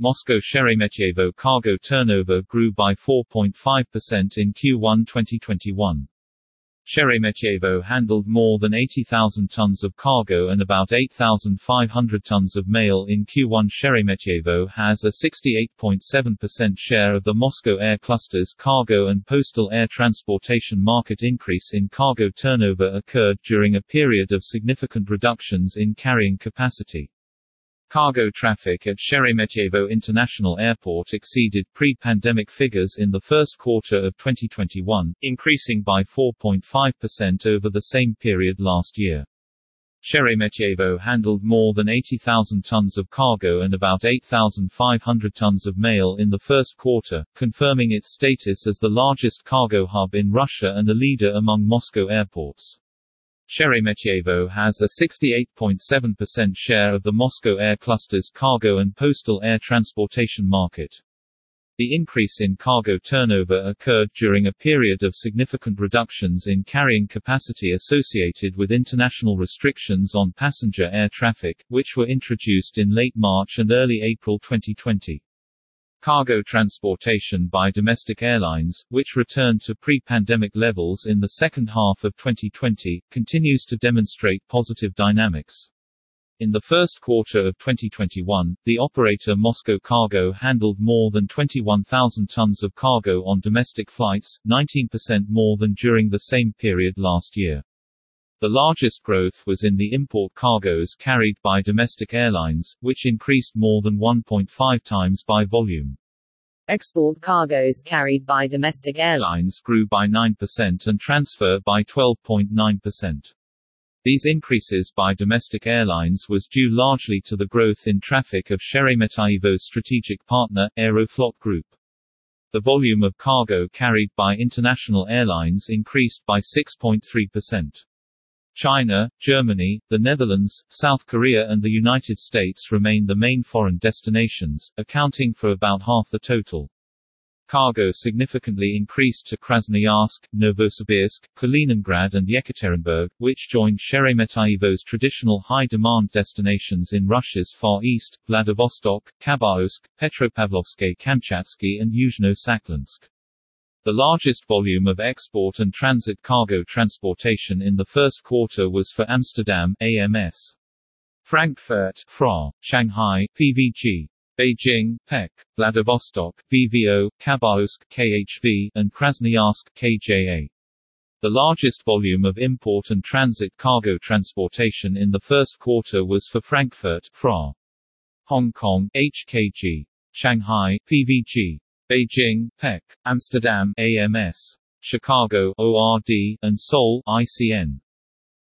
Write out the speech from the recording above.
Moscow Sheremetyevo cargo turnover grew by 4.5% in Q1 2021. Sheremetyevo handled more than 80,000 tons of cargo and about 8,500 tons of mail in Q1. Sheremetyevo has a 68.7% share of the Moscow Air Cluster's cargo and postal air transportation market. Increase in cargo turnover occurred during a period of significant reductions in carrying capacity. Cargo traffic at Sheremetyevo International Airport exceeded pre-pandemic figures in the first quarter of 2021, increasing by 4.5% over the same period last year. Sheremetyevo handled more than 80,000 tons of cargo and about 8,500 tons of mail in the first quarter, confirming its status as the largest cargo hub in Russia and a leader among Moscow airports. Sheremetyevo has a 68.7% share of the Moscow Air Cluster's cargo and postal air transportation market. The increase in cargo turnover occurred during a period of significant reductions in carrying capacity associated with international restrictions on passenger air traffic, which were introduced in late March and early April 2020. Cargo transportation by domestic airlines, which returned to pre-pandemic levels in the second half of 2020, continues to demonstrate positive dynamics. In the first quarter of 2021, the operator Moscow Cargo handled more than 21,000 tons of cargo on domestic flights, 19% more than during the same period last year. The largest growth was in the import cargoes carried by domestic airlines, which increased more than 1.5 times by volume. Export cargoes carried by domestic airlines grew by 9% and transfer by 12.9%. These increases by domestic airlines was due largely to the growth in traffic of Sheremetyevo's strategic partner, Aeroflot Group. The volume of cargo carried by international airlines increased by 6.3%. China, Germany, the Netherlands, South Korea and the United States remain the main foreign destinations, accounting for about half the total. Cargo significantly increased to Krasnoyarsk, Novosibirsk, Kaliningrad and Yekaterinburg, which joined Sheremetyevo's traditional high-demand destinations in Russia's Far East, Vladivostok, Khabarovsk, Petropavlovsk-Kamchatsky and Yuzhno-Sakhalinsk. The largest volume of export and transit cargo transportation in the first quarter was for Amsterdam AMS. Frankfurt FRA, Shanghai PVG, Beijing PEC, Vladivostok VVO, Khabarovsk KHV, and Krasnoyarsk KJA. The largest volume of import and transit cargo transportation in the first quarter was for Frankfurt FRA. Hong Kong HKG, Shanghai PVG, Beijing, PEC, Amsterdam, AMS, Chicago, ORD, and Seoul, ICN.